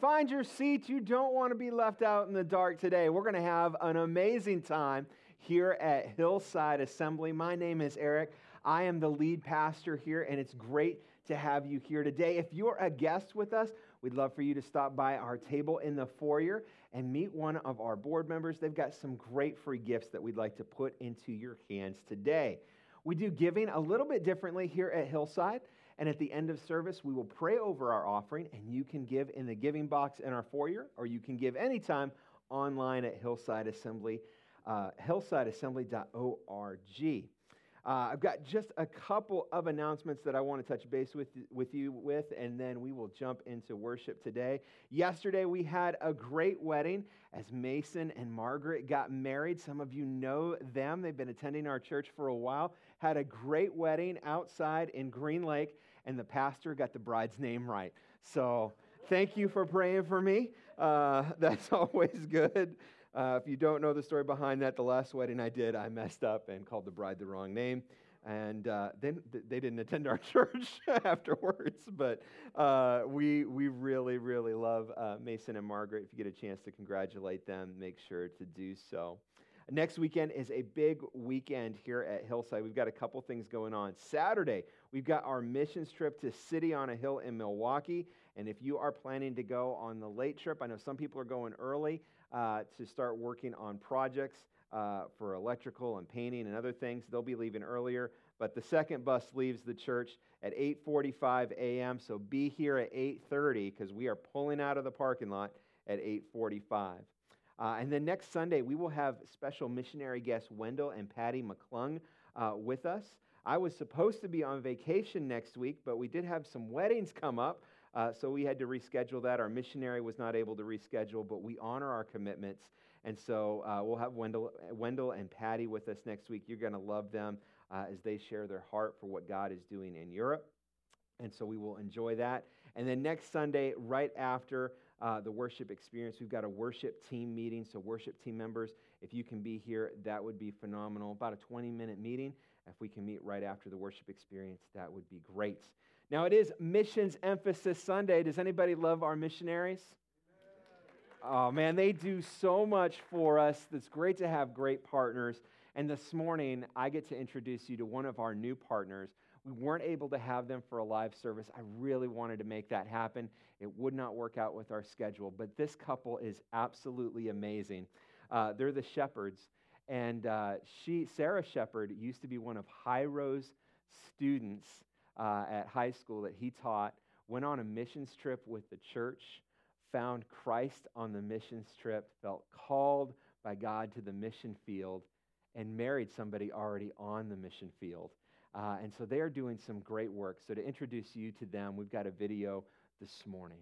Find your seats. You don't want to be left out in the dark today. We're going to have an amazing time here at Hillside Assembly. My name is Eric. I am the lead pastor here, and it's great to have you here today. If you're a guest with us, we'd love for you to stop by our table in the foyer and meet one of our board members. They've got some great free gifts that we'd like to put into your hands today. We do giving a little bit differently here at Hillside. And at the end of service, we will pray over our offering, and you can give in the giving box in our foyer, or you can give anytime online at Hillside Assembly, uh, hillsideassembly.org. Uh, I've got just a couple of announcements that I want to touch base with, with you with, and then we will jump into worship today. Yesterday, we had a great wedding as Mason and Margaret got married. Some of you know them, they've been attending our church for a while. Had a great wedding outside in Green Lake and the pastor got the bride's name right. So thank you for praying for me. Uh, that's always good. Uh, if you don't know the story behind that, the last wedding I did, I messed up and called the bride the wrong name. And uh, then they didn't attend our church afterwards. But uh, we, we really, really love uh, Mason and Margaret. If you get a chance to congratulate them, make sure to do so. Next weekend is a big weekend here at Hillside. We've got a couple things going on. Saturday, we've got our missions trip to City on a Hill in Milwaukee. And if you are planning to go on the late trip, I know some people are going early uh, to start working on projects uh, for electrical and painting and other things. They'll be leaving earlier. But the second bus leaves the church at 8:45 a.m. So be here at 8:30 because we are pulling out of the parking lot at 8:45. Uh, and then next Sunday, we will have special missionary guests Wendell and Patty McClung uh, with us. I was supposed to be on vacation next week, but we did have some weddings come up, uh, so we had to reschedule that. Our missionary was not able to reschedule, but we honor our commitments. And so uh, we'll have Wendell, Wendell and Patty with us next week. You're going to love them uh, as they share their heart for what God is doing in Europe. And so we will enjoy that. And then next Sunday, right after uh, the worship experience. We've got a worship team meeting, so worship team members, if you can be here, that would be phenomenal. About a 20 minute meeting. If we can meet right after the worship experience, that would be great. Now, it is Missions Emphasis Sunday. Does anybody love our missionaries? Oh, man, they do so much for us. It's great to have great partners. And this morning, I get to introduce you to one of our new partners. We weren't able to have them for a live service. I really wanted to make that happen. It would not work out with our schedule, but this couple is absolutely amazing. Uh, they're the Shepherds, and uh, she, Sarah Shepherd, used to be one of Hiro's students uh, at high school that he taught. Went on a missions trip with the church, found Christ on the missions trip, felt called by God to the mission field, and married somebody already on the mission field. Uh, and so they are doing some great work. So, to introduce you to them, we've got a video this morning.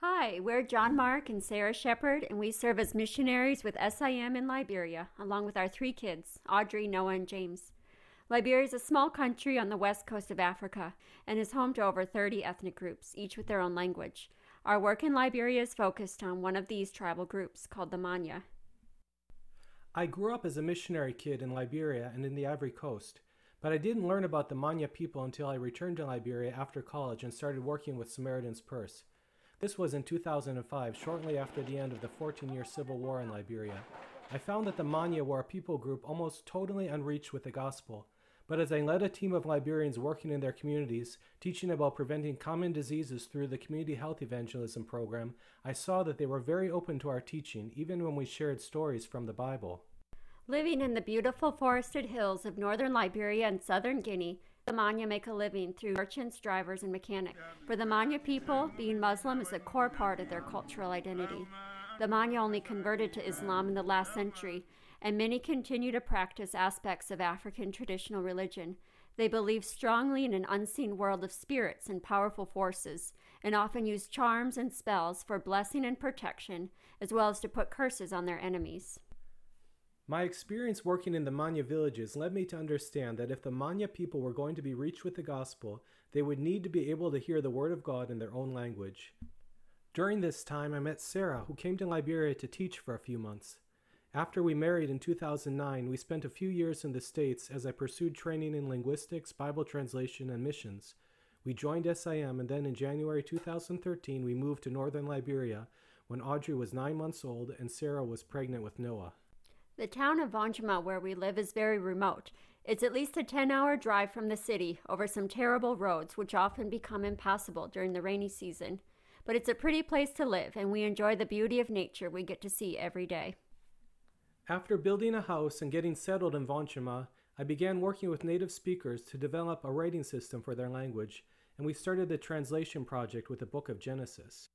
Hi, we're John Mark and Sarah Shepard, and we serve as missionaries with SIM in Liberia, along with our three kids, Audrey, Noah, and James. Liberia is a small country on the west coast of Africa and is home to over 30 ethnic groups, each with their own language. Our work in Liberia is focused on one of these tribal groups called the Manya. I grew up as a missionary kid in Liberia and in the Ivory Coast. But I didn't learn about the Manya people until I returned to Liberia after college and started working with Samaritan's Purse. This was in 2005, shortly after the end of the 14 year civil war in Liberia. I found that the Manya were a people group almost totally unreached with the gospel. But as I led a team of Liberians working in their communities, teaching about preventing common diseases through the Community Health Evangelism program, I saw that they were very open to our teaching, even when we shared stories from the Bible. Living in the beautiful forested hills of northern Liberia and southern Guinea, the Manya make a living through merchants, drivers, and mechanics. For the Manya people, being Muslim is a core part of their cultural identity. The Manya only converted to Islam in the last century, and many continue to practice aspects of African traditional religion. They believe strongly in an unseen world of spirits and powerful forces, and often use charms and spells for blessing and protection, as well as to put curses on their enemies. My experience working in the Manya villages led me to understand that if the Manya people were going to be reached with the gospel, they would need to be able to hear the word of God in their own language. During this time, I met Sarah, who came to Liberia to teach for a few months. After we married in 2009, we spent a few years in the States as I pursued training in linguistics, Bible translation, and missions. We joined SIM, and then in January 2013, we moved to northern Liberia when Audrey was nine months old and Sarah was pregnant with Noah. The town of Voinjama, where we live, is very remote. It's at least a 10 hour drive from the city over some terrible roads, which often become impassable during the rainy season. But it's a pretty place to live, and we enjoy the beauty of nature we get to see every day. After building a house and getting settled in Voinjama, I began working with native speakers to develop a writing system for their language, and we started the translation project with the book of Genesis.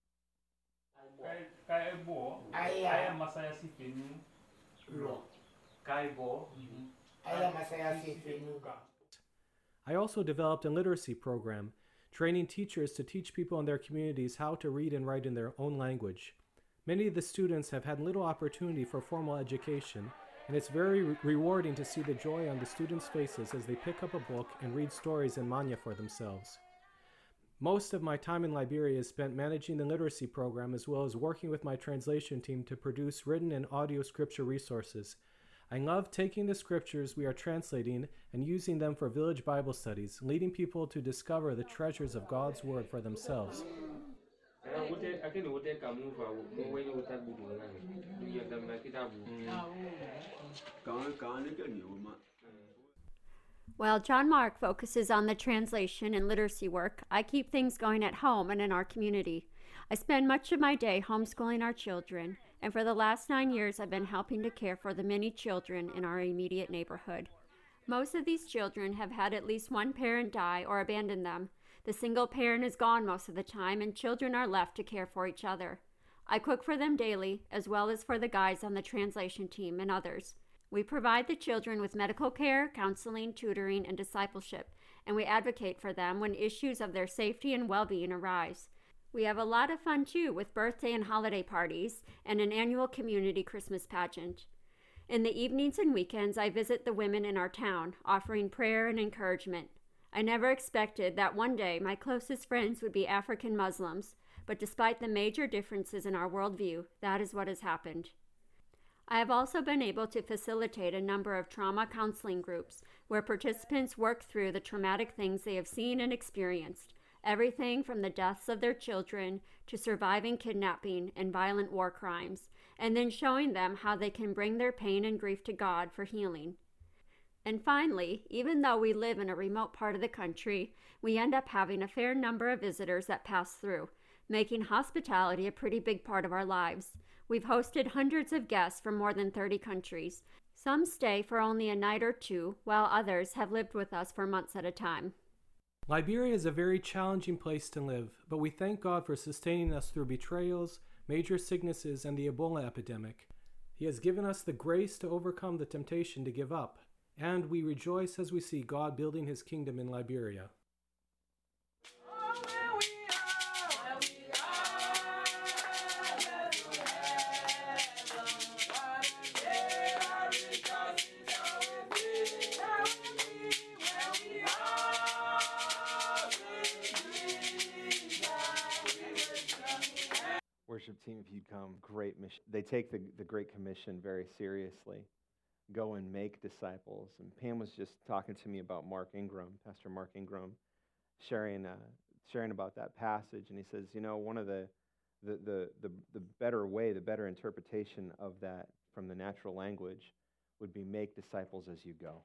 I also developed a literacy program, training teachers to teach people in their communities how to read and write in their own language. Many of the students have had little opportunity for formal education, and it's very re- rewarding to see the joy on the students' faces as they pick up a book and read stories in Manya for themselves. Most of my time in Liberia is spent managing the literacy program as well as working with my translation team to produce written and audio scripture resources. I love taking the scriptures we are translating and using them for village Bible studies, leading people to discover the treasures of God's Word for themselves. Mm. While John Mark focuses on the translation and literacy work, I keep things going at home and in our community. I spend much of my day homeschooling our children, and for the last nine years, I've been helping to care for the many children in our immediate neighborhood. Most of these children have had at least one parent die or abandon them. The single parent is gone most of the time, and children are left to care for each other. I cook for them daily, as well as for the guys on the translation team and others. We provide the children with medical care, counseling, tutoring, and discipleship, and we advocate for them when issues of their safety and well being arise. We have a lot of fun too with birthday and holiday parties and an annual community Christmas pageant. In the evenings and weekends, I visit the women in our town, offering prayer and encouragement. I never expected that one day my closest friends would be African Muslims, but despite the major differences in our worldview, that is what has happened. I have also been able to facilitate a number of trauma counseling groups where participants work through the traumatic things they have seen and experienced, everything from the deaths of their children to surviving kidnapping and violent war crimes, and then showing them how they can bring their pain and grief to God for healing. And finally, even though we live in a remote part of the country, we end up having a fair number of visitors that pass through, making hospitality a pretty big part of our lives. We've hosted hundreds of guests from more than 30 countries. Some stay for only a night or two, while others have lived with us for months at a time. Liberia is a very challenging place to live, but we thank God for sustaining us through betrayals, major sicknesses, and the Ebola epidemic. He has given us the grace to overcome the temptation to give up, and we rejoice as we see God building his kingdom in Liberia. Worship team, if you'd come, great mission. They take the, the Great Commission very seriously. Go and make disciples. And Pam was just talking to me about Mark Ingram, Pastor Mark Ingram, sharing, uh, sharing about that passage. And he says, you know, one of the, the, the, the, the better way, the better interpretation of that from the natural language would be make disciples as you go.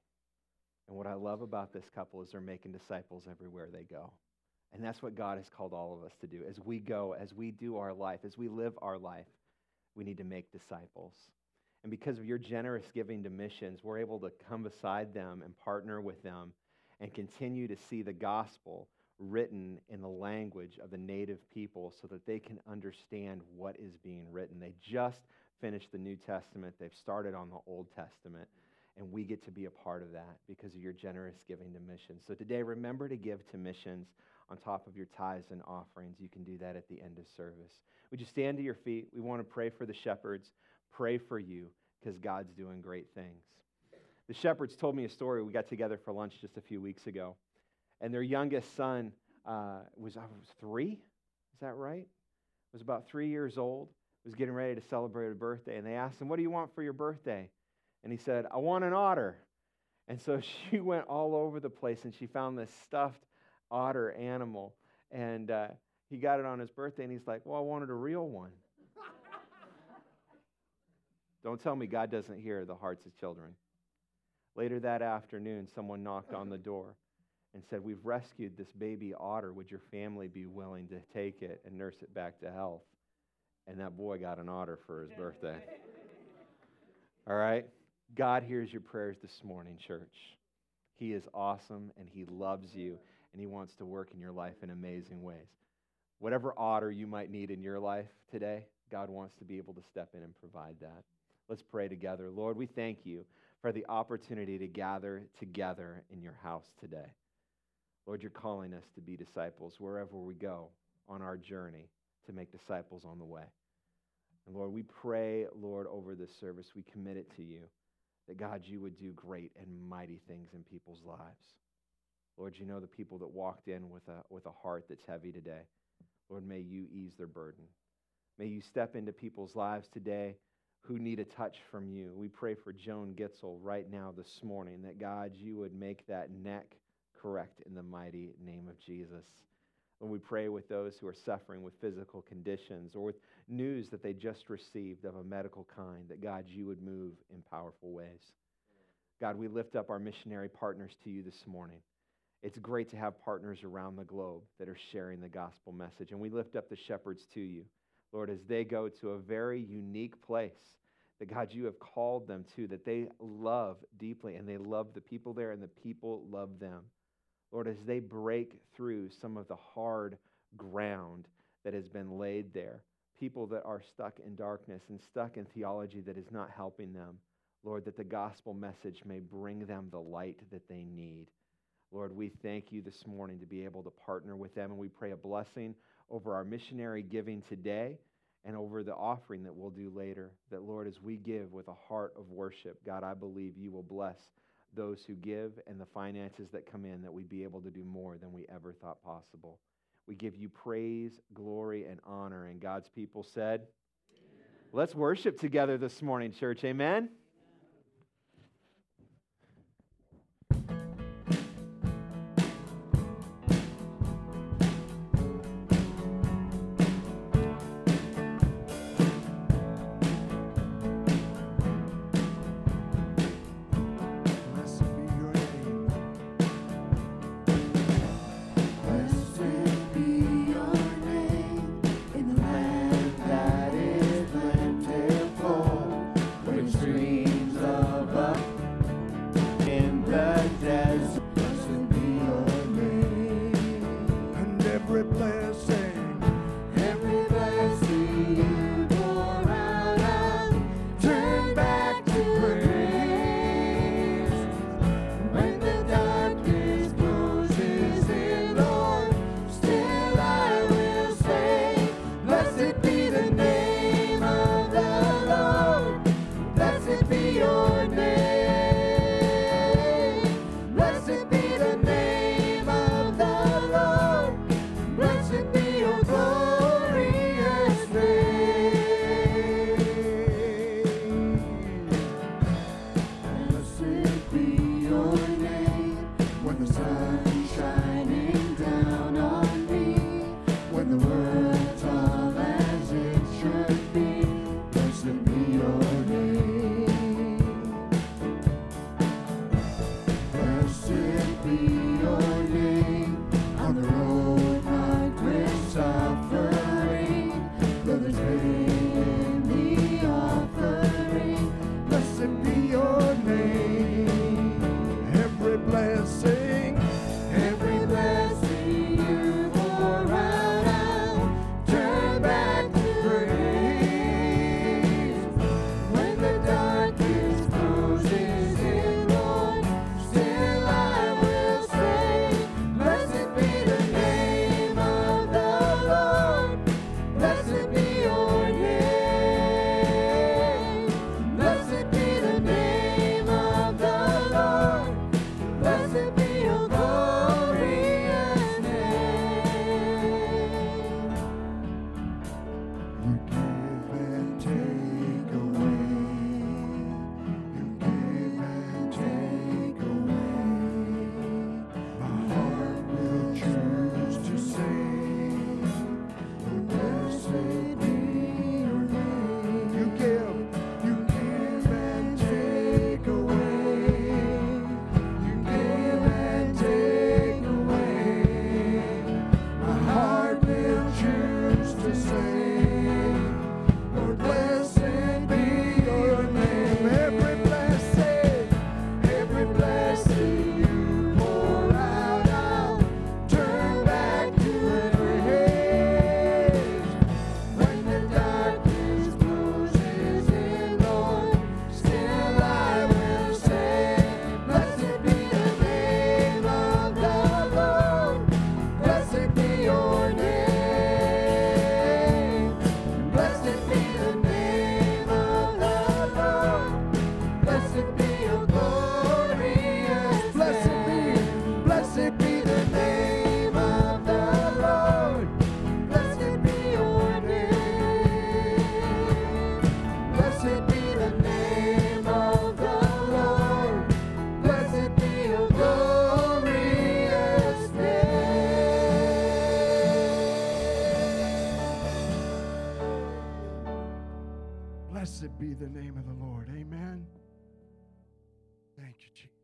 And what I love about this couple is they're making disciples everywhere they go. And that's what God has called all of us to do. As we go, as we do our life, as we live our life, we need to make disciples. And because of your generous giving to missions, we're able to come beside them and partner with them and continue to see the gospel written in the language of the native people so that they can understand what is being written. They just finished the New Testament, they've started on the Old Testament. And we get to be a part of that because of your generous giving to missions. So today, remember to give to missions on top of your tithes and offerings. You can do that at the end of service. Would you stand to your feet? We want to pray for the shepherds, pray for you because God's doing great things. The shepherds told me a story. We got together for lunch just a few weeks ago, and their youngest son uh, was, uh, was three. Is that right? Was about three years old. Was getting ready to celebrate a birthday, and they asked him, "What do you want for your birthday?" And he said, "I want an otter." And so she went all over the place, and she found this stuffed otter animal, and uh, he got it on his birthday, and he's like, "Well, I wanted a real one." Don't tell me God doesn't hear the hearts of children. Later that afternoon, someone knocked on the door and said, We've rescued this baby otter. Would your family be willing to take it and nurse it back to health? And that boy got an otter for his birthday. All right? God hears your prayers this morning, church. He is awesome and He loves you and He wants to work in your life in amazing ways. Whatever otter you might need in your life today, God wants to be able to step in and provide that. Let's pray together. Lord, we thank you for the opportunity to gather together in your house today. Lord, you're calling us to be disciples wherever we go on our journey to make disciples on the way. And Lord, we pray, Lord, over this service, we commit it to you that God, you would do great and mighty things in people's lives. Lord, you know the people that walked in with a, with a heart that's heavy today. Lord, may you ease their burden. May you step into people's lives today who need a touch from you. We pray for Joan Gitzel right now this morning that God, you would make that neck correct in the mighty name of Jesus. When we pray with those who are suffering with physical conditions or with news that they just received of a medical kind, that God, you would move in powerful ways. God, we lift up our missionary partners to you this morning. It's great to have partners around the globe that are sharing the gospel message. And we lift up the shepherds to you. Lord, as they go to a very unique place that God, you have called them to, that they love deeply and they love the people there and the people love them. Lord, as they break through some of the hard ground that has been laid there, people that are stuck in darkness and stuck in theology that is not helping them, Lord, that the gospel message may bring them the light that they need. Lord, we thank you this morning to be able to partner with them, and we pray a blessing over our missionary giving today and over the offering that we'll do later. That, Lord, as we give with a heart of worship, God, I believe you will bless those who give and the finances that come in, that we be able to do more than we ever thought possible. We give you praise, glory, and honor. And God's people said, Amen. Let's worship together this morning, church. Amen. Blessed be the name of the Lord. Amen. Thank you, Jesus.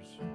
Is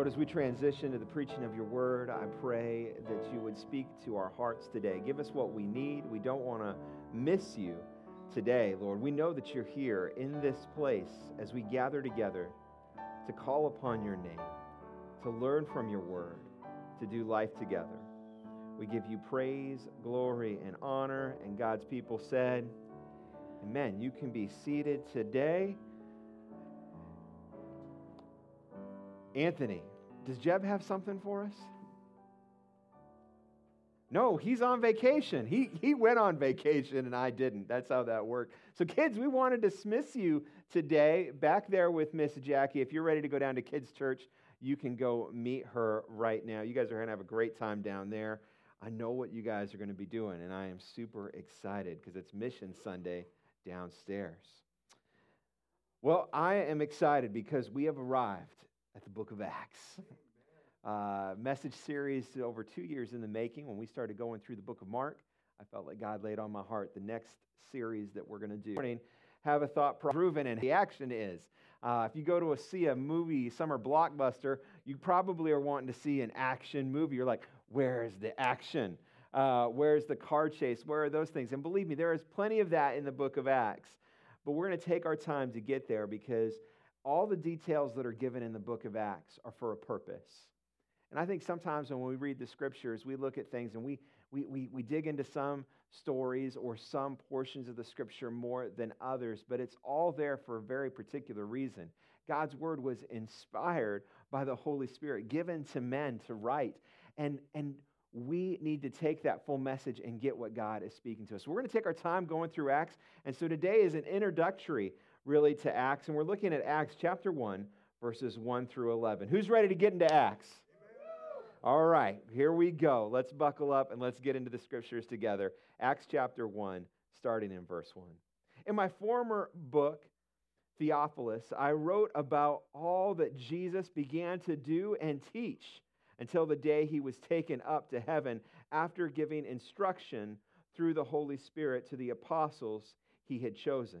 Lord, as we transition to the preaching of your word, I pray that you would speak to our hearts today. Give us what we need. We don't want to miss you today, Lord. We know that you're here in this place as we gather together to call upon your name, to learn from your word, to do life together. We give you praise, glory, and honor. And God's people said, Amen. You can be seated today. Anthony, does Jeb have something for us? No, he's on vacation. He, he went on vacation and I didn't. That's how that worked. So, kids, we want to dismiss you today back there with Miss Jackie. If you're ready to go down to Kids Church, you can go meet her right now. You guys are going to have a great time down there. I know what you guys are going to be doing, and I am super excited because it's Mission Sunday downstairs. Well, I am excited because we have arrived at the book of Acts. Uh, message series over two years in the making. When we started going through the book of Mark, I felt like God laid on my heart the next series that we're going to do. Morning, Have a thought proven, and the action is. Uh, if you go to a, see a movie, summer blockbuster, you probably are wanting to see an action movie. You're like, where's the action? Uh, where's the car chase? Where are those things? And believe me, there is plenty of that in the book of Acts. But we're going to take our time to get there because all the details that are given in the book of Acts are for a purpose. And I think sometimes when we read the scriptures, we look at things and we, we, we, we dig into some stories or some portions of the scripture more than others, but it's all there for a very particular reason. God's word was inspired by the Holy Spirit, given to men to write. And, and we need to take that full message and get what God is speaking to us. We're going to take our time going through Acts. And so today is an introductory, really, to Acts. And we're looking at Acts chapter 1, verses 1 through 11. Who's ready to get into Acts? All right, here we go. Let's buckle up and let's get into the scriptures together. Acts chapter 1, starting in verse 1. In my former book, Theophilus, I wrote about all that Jesus began to do and teach until the day he was taken up to heaven after giving instruction through the Holy Spirit to the apostles he had chosen.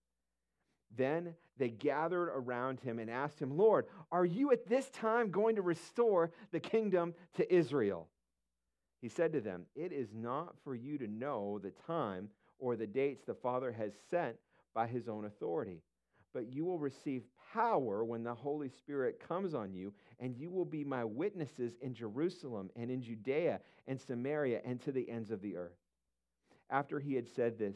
Then they gathered around him and asked him, Lord, are you at this time going to restore the kingdom to Israel? He said to them, It is not for you to know the time or the dates the Father has set by his own authority, but you will receive power when the Holy Spirit comes on you, and you will be my witnesses in Jerusalem and in Judea and Samaria and to the ends of the earth. After he had said this,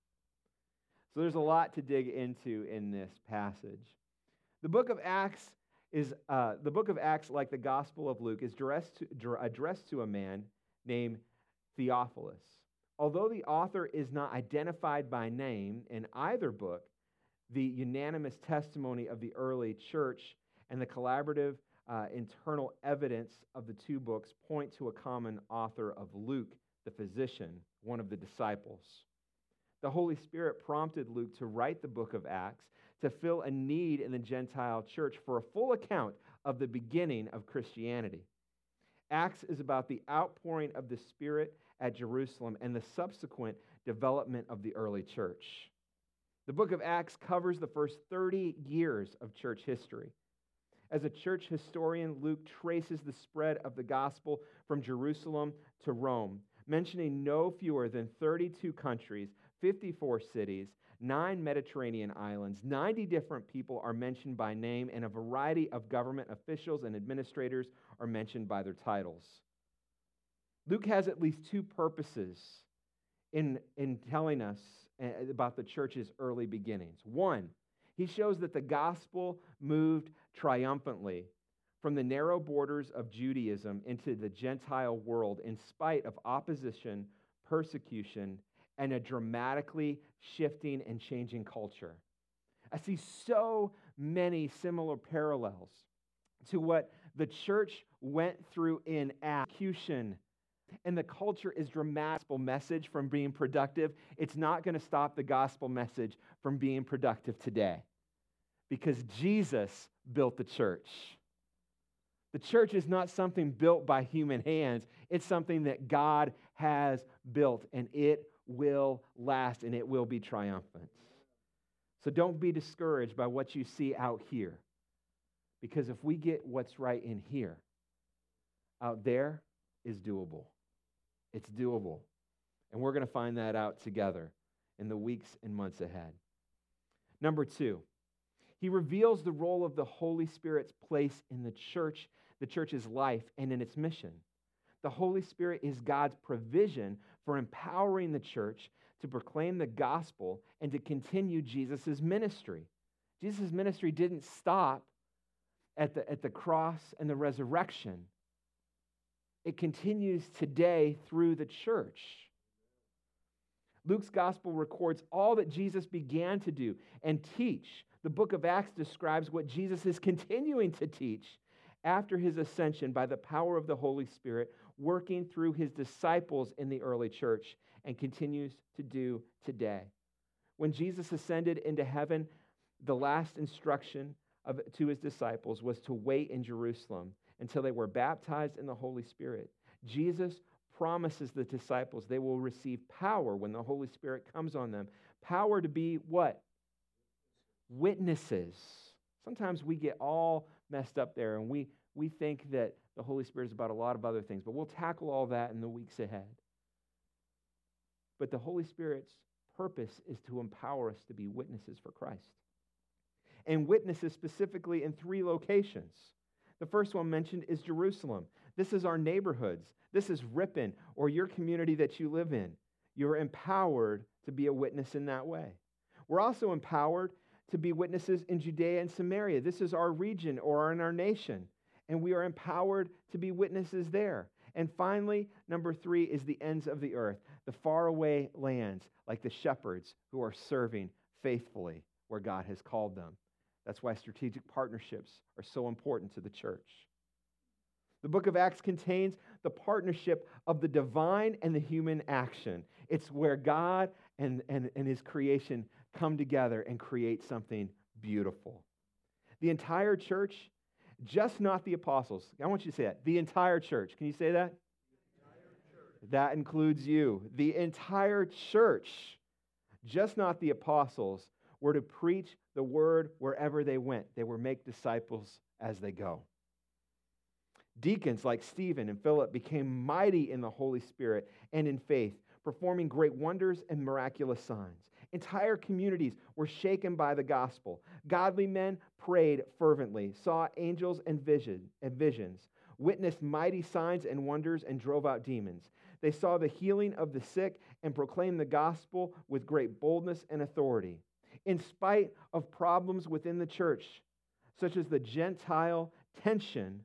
So there's a lot to dig into in this passage. The book of Acts is uh, the book of Acts, like the Gospel of Luke, is addressed to, addressed to a man named Theophilus. Although the author is not identified by name in either book, the unanimous testimony of the early church and the collaborative uh, internal evidence of the two books point to a common author of Luke, the physician, one of the disciples. The Holy Spirit prompted Luke to write the book of Acts to fill a need in the Gentile church for a full account of the beginning of Christianity. Acts is about the outpouring of the Spirit at Jerusalem and the subsequent development of the early church. The book of Acts covers the first 30 years of church history. As a church historian, Luke traces the spread of the gospel from Jerusalem to Rome, mentioning no fewer than 32 countries, 54 cities, nine Mediterranean islands, 90 different people are mentioned by name, and a variety of government officials and administrators are mentioned by their titles. Luke has at least two purposes in, in telling us eh, about the church's early beginnings. One, he shows that the gospel moved triumphantly from the narrow borders of Judaism into the Gentile world in spite of opposition, persecution, and a dramatically shifting and changing culture. I see so many similar parallels to what the church went through in execution. And the culture is dramatic message from being productive. It's not going to stop the gospel message from being productive today because Jesus built the church. The church is not something built by human hands, it's something that God has built, and it will last and it will be triumphant. So don't be discouraged by what you see out here. Because if we get what's right in here, out there is doable. It's doable. And we're going to find that out together in the weeks and months ahead. Number two, he reveals the role of the Holy Spirit's place in the church, the church's life, and in its mission. The Holy Spirit is God's provision for empowering the church to proclaim the gospel and to continue Jesus' ministry. Jesus' ministry didn't stop at the, at the cross and the resurrection, it continues today through the church. Luke's gospel records all that Jesus began to do and teach. The book of Acts describes what Jesus is continuing to teach after his ascension by the power of the Holy Spirit, working through his disciples in the early church and continues to do today. When Jesus ascended into heaven, the last instruction of, to his disciples was to wait in Jerusalem until they were baptized in the Holy Spirit. Jesus promises the disciples they will receive power when the Holy Spirit comes on them. Power to be what? Witnesses. Sometimes we get all messed up there and we, we think that the Holy Spirit is about a lot of other things, but we'll tackle all that in the weeks ahead. But the Holy Spirit's purpose is to empower us to be witnesses for Christ. And witnesses specifically in three locations. The first one mentioned is Jerusalem. This is our neighborhoods. This is Ripon or your community that you live in. You're empowered to be a witness in that way. We're also empowered to be witnesses in Judea and Samaria. This is our region or in our nation. And we are empowered to be witnesses there. And finally, number three is the ends of the earth, the faraway lands, like the shepherds who are serving faithfully where God has called them. That's why strategic partnerships are so important to the church. The book of Acts contains the partnership of the divine and the human action. It's where God and, and, and his creation come together and create something beautiful. The entire church, just not the apostles. I want you to say that. The entire church. Can you say that? That includes you. The entire church, just not the apostles, were to preach the word wherever they went. They were make disciples as they go. Deacons like Stephen and Philip became mighty in the Holy Spirit and in faith, performing great wonders and miraculous signs. Entire communities were shaken by the gospel. Godly men prayed fervently, saw angels and, vision, and visions, witnessed mighty signs and wonders, and drove out demons. They saw the healing of the sick and proclaimed the gospel with great boldness and authority. In spite of problems within the church, such as the Gentile tension,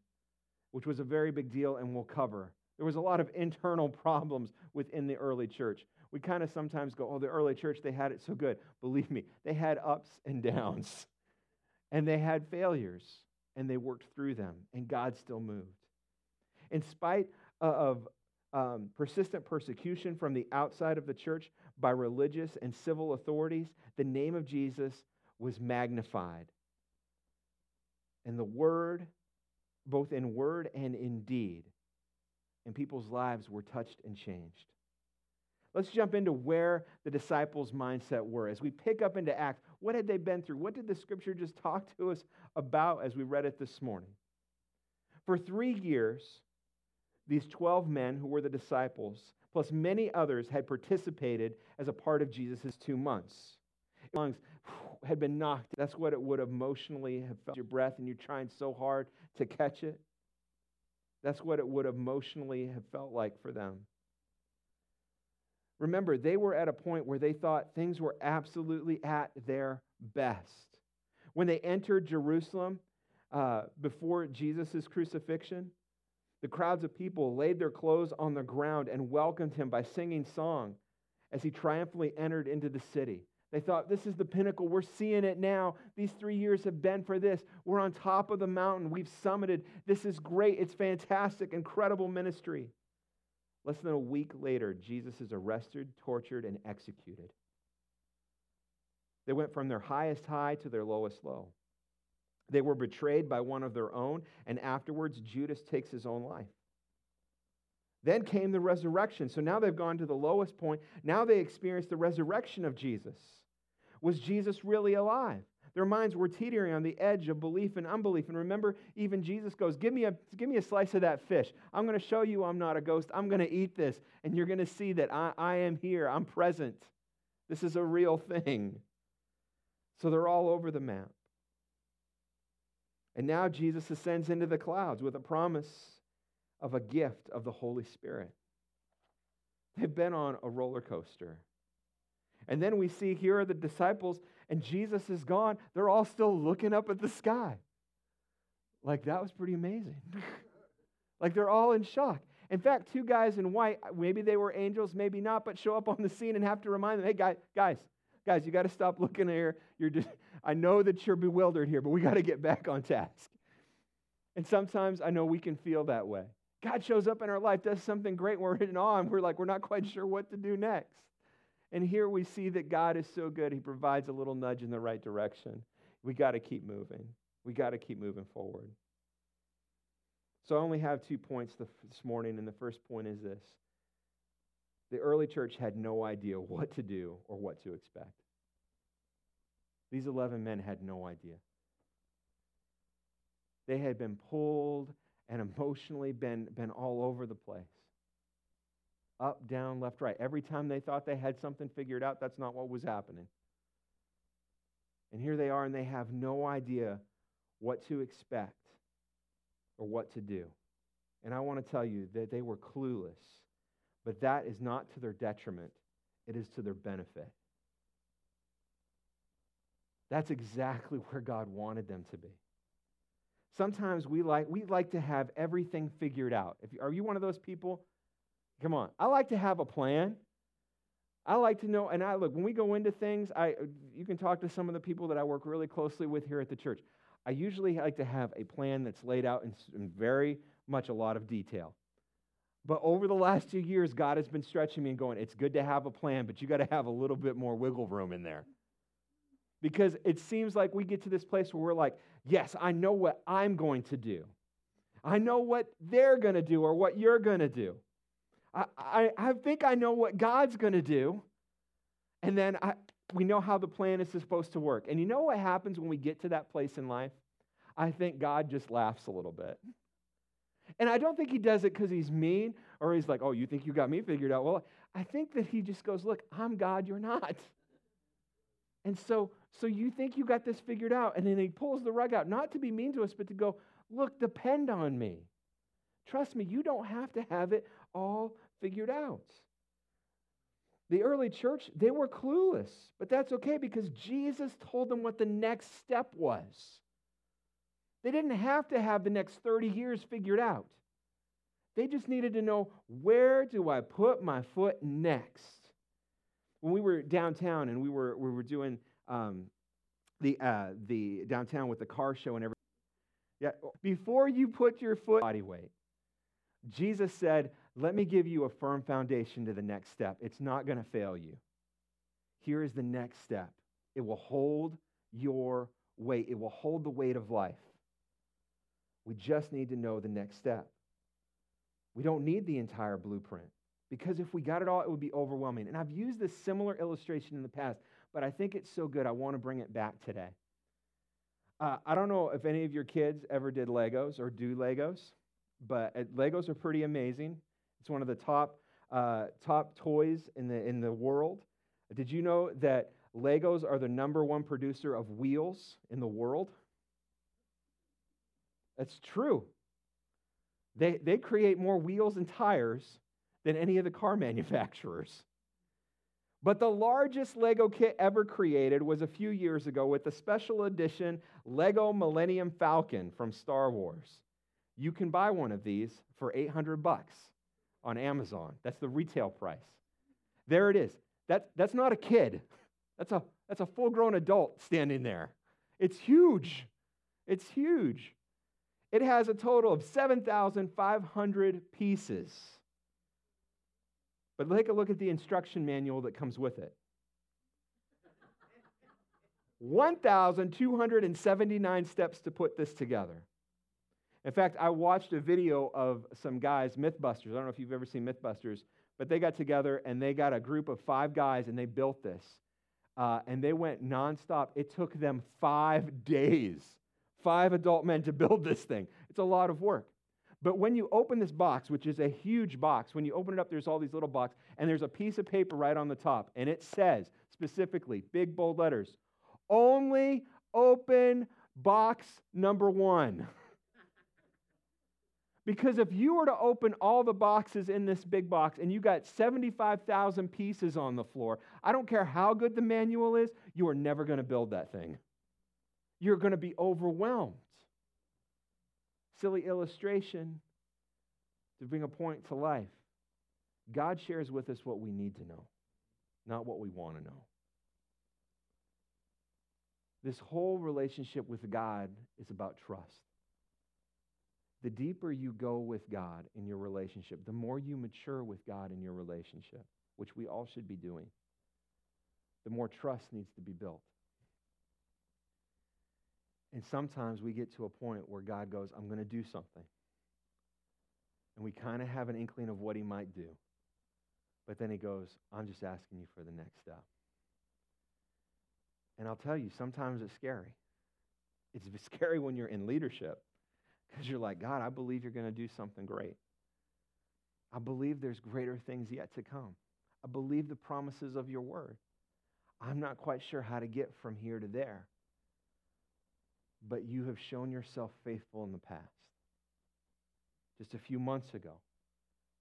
which was a very big deal and we'll cover. There was a lot of internal problems within the early church. We kind of sometimes go, oh, the early church, they had it so good. Believe me, they had ups and downs, and they had failures, and they worked through them, and God still moved. In spite of um, persistent persecution from the outside of the church by religious and civil authorities, the name of Jesus was magnified. And the word, both in word and in deed, and people's lives were touched and changed. Let's jump into where the disciples' mindset were. As we pick up into Acts, what had they been through? What did the scripture just talk to us about as we read it this morning? For three years, these 12 men who were the disciples, plus many others, had participated as a part of Jesus' two months. Lungs had been knocked. That's what it would emotionally have felt. Your breath, and you're trying so hard to catch it. That's what it would emotionally have felt like for them. Remember, they were at a point where they thought things were absolutely at their best. When they entered Jerusalem uh, before Jesus' crucifixion, the crowds of people laid their clothes on the ground and welcomed him by singing song as he triumphantly entered into the city. They thought, this is the pinnacle. We're seeing it now. These three years have been for this. We're on top of the mountain. We've summited. This is great. It's fantastic, incredible ministry. Less than a week later, Jesus is arrested, tortured, and executed. They went from their highest high to their lowest low. They were betrayed by one of their own, and afterwards, Judas takes his own life. Then came the resurrection. So now they've gone to the lowest point. Now they experience the resurrection of Jesus. Was Jesus really alive? Their minds were teetering on the edge of belief and unbelief. And remember, even Jesus goes, Give me a, give me a slice of that fish. I'm going to show you I'm not a ghost. I'm going to eat this. And you're going to see that I, I am here. I'm present. This is a real thing. So they're all over the map. And now Jesus ascends into the clouds with a promise of a gift of the Holy Spirit. They've been on a roller coaster. And then we see here are the disciples, and Jesus is gone. They're all still looking up at the sky. Like, that was pretty amazing. like, they're all in shock. In fact, two guys in white, maybe they were angels, maybe not, but show up on the scene and have to remind them hey, guys, guys, guys, you got to stop looking here. You're just, I know that you're bewildered here, but we got to get back on task. And sometimes I know we can feel that way. God shows up in our life, does something great, we're in awe, and we're like, we're not quite sure what to do next. And here we see that God is so good, He provides a little nudge in the right direction. We got to keep moving. We got to keep moving forward. So I only have two points this morning, and the first point is this The early church had no idea what to do or what to expect. These 11 men had no idea. They had been pulled and emotionally been, been all over the place up, down, left, right. Every time they thought they had something figured out, that's not what was happening. And here they are, and they have no idea what to expect or what to do. And I want to tell you that they were clueless, but that is not to their detriment, it is to their benefit. That's exactly where God wanted them to be. Sometimes we like, we like to have everything figured out. If are you one of those people? Come on. I like to have a plan. I like to know, and I look, when we go into things, I you can talk to some of the people that I work really closely with here at the church. I usually like to have a plan that's laid out in, in very much a lot of detail. But over the last two years, God has been stretching me and going, it's good to have a plan, but you got to have a little bit more wiggle room in there. Because it seems like we get to this place where we're like, yes, I know what I'm going to do. I know what they're going to do or what you're going to do. I, I, think I know what God's going to do. And then I, we know how the plan is supposed to work. And you know what happens when we get to that place in life? I think God just laughs a little bit. And I don't think he does it because he's mean or he's like, oh, you think you got me figured out? Well, I think that he just goes, look, I'm God, you're not. And so, so you think you got this figured out. And then he pulls the rug out, not to be mean to us, but to go, look, depend on me. Trust me, you don't have to have it all figured out. The early church, they were clueless, but that's okay because Jesus told them what the next step was. They didn't have to have the next 30 years figured out. They just needed to know where do I put my foot next? When we were downtown and we were, we were doing um, the, uh, the downtown with the car show and everything, yeah, before you put your foot body weight, Jesus said, Let me give you a firm foundation to the next step. It's not going to fail you. Here is the next step it will hold your weight, it will hold the weight of life. We just need to know the next step. We don't need the entire blueprint because if we got it all, it would be overwhelming. And I've used this similar illustration in the past, but I think it's so good, I want to bring it back today. Uh, I don't know if any of your kids ever did Legos or do Legos, but uh, Legos are pretty amazing. It's one of the top, uh, top toys in the, in the world. Did you know that Legos are the number one producer of wheels in the world? That's true. They, they create more wheels and tires than any of the car manufacturers. But the largest Lego kit ever created was a few years ago with the special edition Lego Millennium Falcon from Star Wars. You can buy one of these for 800 bucks on Amazon. That's the retail price. There it is. That, that's not a kid. That's a, that's a full-grown adult standing there. It's huge. It's huge. It has a total of 7,500 pieces. But take a look at the instruction manual that comes with it 1,279 steps to put this together. In fact, I watched a video of some guys, Mythbusters. I don't know if you've ever seen Mythbusters, but they got together and they got a group of five guys and they built this. Uh, and they went nonstop. It took them five days, five adult men to build this thing. It's a lot of work. But when you open this box, which is a huge box, when you open it up, there's all these little boxes, and there's a piece of paper right on the top, and it says specifically, big bold letters, only open box number one. because if you were to open all the boxes in this big box and you got 75,000 pieces on the floor, I don't care how good the manual is, you are never going to build that thing. You're going to be overwhelmed silly illustration to bring a point to life. God shares with us what we need to know, not what we want to know. This whole relationship with God is about trust. The deeper you go with God in your relationship, the more you mature with God in your relationship, which we all should be doing, the more trust needs to be built. And sometimes we get to a point where God goes, I'm going to do something. And we kind of have an inkling of what he might do. But then he goes, I'm just asking you for the next step. And I'll tell you, sometimes it's scary. It's scary when you're in leadership because you're like, God, I believe you're going to do something great. I believe there's greater things yet to come. I believe the promises of your word. I'm not quite sure how to get from here to there. But you have shown yourself faithful in the past. Just a few months ago,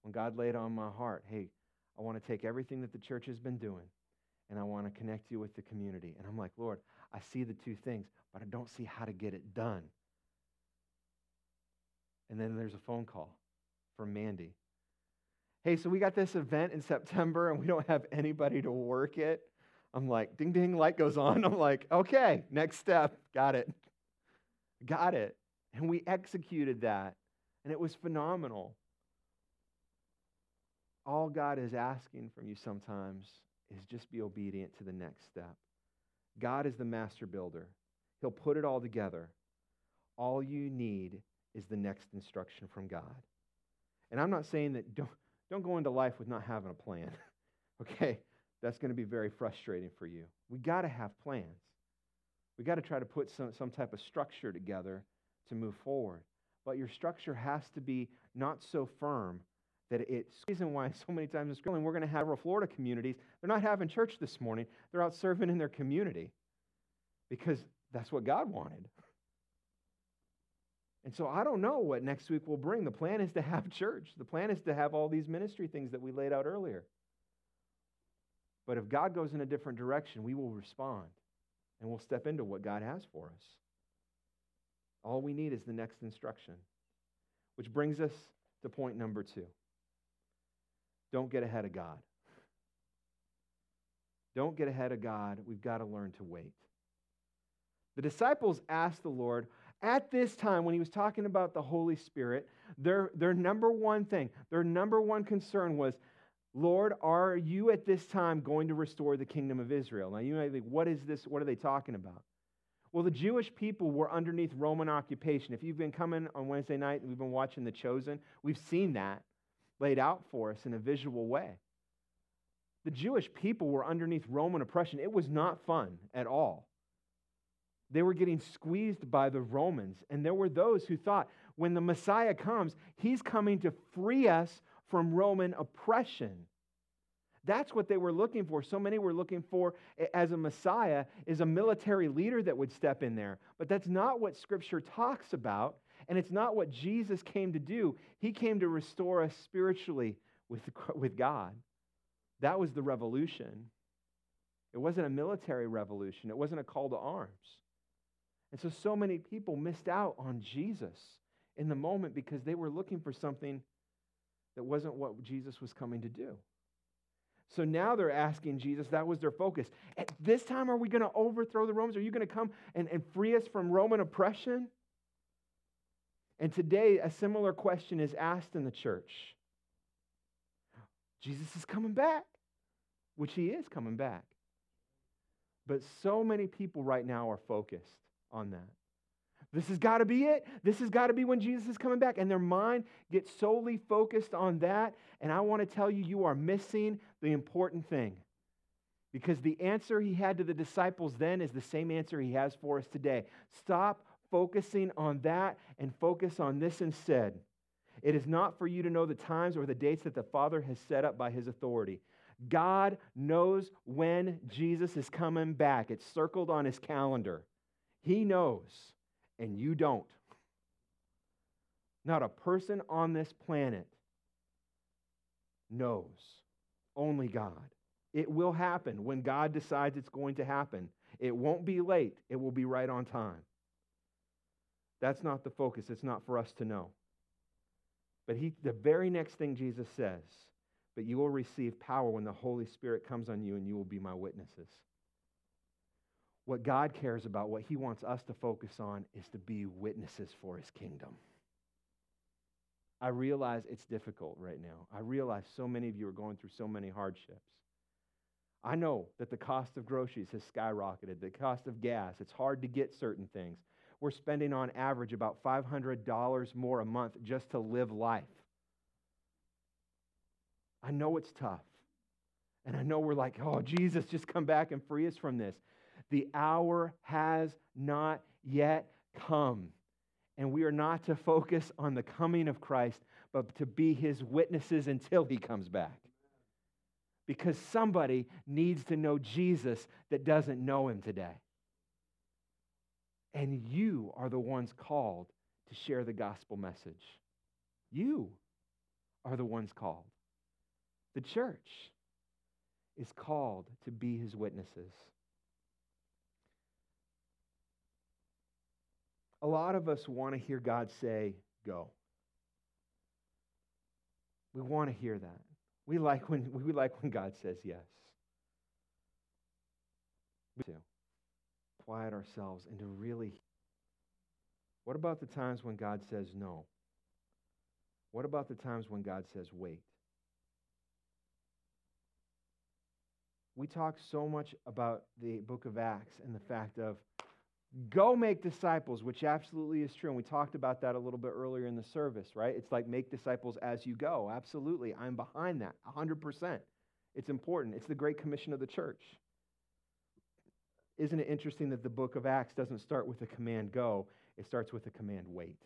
when God laid on my heart, hey, I want to take everything that the church has been doing and I want to connect you with the community. And I'm like, Lord, I see the two things, but I don't see how to get it done. And then there's a phone call from Mandy. Hey, so we got this event in September and we don't have anybody to work it. I'm like, ding ding, light goes on. I'm like, okay, next step. Got it. Got it. And we executed that. And it was phenomenal. All God is asking from you sometimes is just be obedient to the next step. God is the master builder, He'll put it all together. All you need is the next instruction from God. And I'm not saying that don't, don't go into life with not having a plan, okay? That's going to be very frustrating for you. We got to have plans. We got to try to put some, some type of structure together to move forward. But your structure has to be not so firm that it's the reason why so many times in schooling we're going to have several Florida communities. They're not having church this morning. They're out serving in their community because that's what God wanted. And so I don't know what next week will bring. The plan is to have church. The plan is to have all these ministry things that we laid out earlier. But if God goes in a different direction, we will respond and we'll step into what God has for us. All we need is the next instruction. Which brings us to point number two don't get ahead of God. Don't get ahead of God. We've got to learn to wait. The disciples asked the Lord at this time, when he was talking about the Holy Spirit, their, their number one thing, their number one concern was, Lord, are you at this time going to restore the kingdom of Israel? Now, you might think, what is this? What are they talking about? Well, the Jewish people were underneath Roman occupation. If you've been coming on Wednesday night and we've been watching The Chosen, we've seen that laid out for us in a visual way. The Jewish people were underneath Roman oppression. It was not fun at all. They were getting squeezed by the Romans. And there were those who thought when the Messiah comes, he's coming to free us from Roman oppression. That's what they were looking for. So many were looking for as a Messiah is a military leader that would step in there. But that's not what Scripture talks about. And it's not what Jesus came to do. He came to restore us spiritually with, with God. That was the revolution. It wasn't a military revolution, it wasn't a call to arms. And so, so many people missed out on Jesus in the moment because they were looking for something that wasn't what Jesus was coming to do. So now they're asking Jesus, that was their focus. At this time, are we going to overthrow the Romans? Are you going to come and, and free us from Roman oppression? And today, a similar question is asked in the church. Jesus is coming back, which he is coming back. But so many people right now are focused on that. This has got to be it. This has got to be when Jesus is coming back. And their mind gets solely focused on that. And I want to tell you, you are missing the important thing. Because the answer he had to the disciples then is the same answer he has for us today. Stop focusing on that and focus on this instead. It is not for you to know the times or the dates that the Father has set up by his authority. God knows when Jesus is coming back, it's circled on his calendar. He knows, and you don't. Not a person on this planet knows. Only God. It will happen when God decides it's going to happen. It won't be late, it will be right on time. That's not the focus. It's not for us to know. But he, the very next thing Jesus says, but you will receive power when the Holy Spirit comes on you and you will be my witnesses. What God cares about, what he wants us to focus on, is to be witnesses for his kingdom. I realize it's difficult right now. I realize so many of you are going through so many hardships. I know that the cost of groceries has skyrocketed, the cost of gas, it's hard to get certain things we're spending on average about $500 more a month just to live life. I know it's tough. And I know we're like, oh, Jesus, just come back and free us from this. The hour has not yet come. And we are not to focus on the coming of Christ, but to be his witnesses until he comes back. Because somebody needs to know Jesus that doesn't know him today. And you are the ones called to share the gospel message. You are the ones called. The church is called to be his witnesses. A lot of us want to hear God say, go. We want to hear that. We like when, we like when God says yes. We do. Quiet ourselves and to really. What about the times when God says no? What about the times when God says wait? We talk so much about the book of Acts and the fact of go make disciples, which absolutely is true. And we talked about that a little bit earlier in the service, right? It's like make disciples as you go. Absolutely. I'm behind that 100%. It's important. It's the great commission of the church. Isn't it interesting that the book of Acts doesn't start with the command go, it starts with the command wait?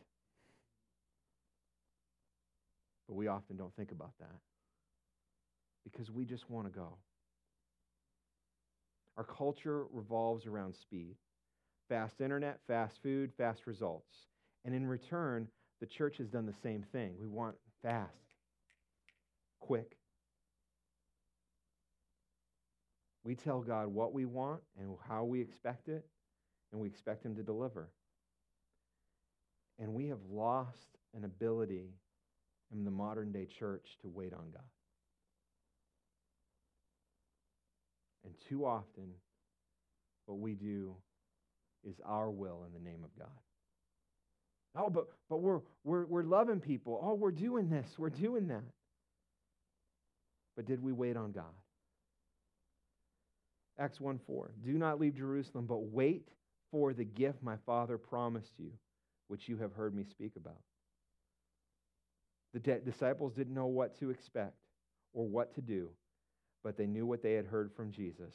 But we often don't think about that because we just want to go. Our culture revolves around speed fast internet, fast food, fast results. And in return, the church has done the same thing. We want fast, quick. We tell God what we want and how we expect it, and we expect Him to deliver. And we have lost an ability in the modern day church to wait on God. And too often, what we do is our will in the name of God. Oh, but, but we're, we're, we're loving people. Oh, we're doing this, we're doing that. But did we wait on God? Acts 1 4. Do not leave Jerusalem, but wait for the gift my Father promised you, which you have heard me speak about. The de- disciples didn't know what to expect or what to do, but they knew what they had heard from Jesus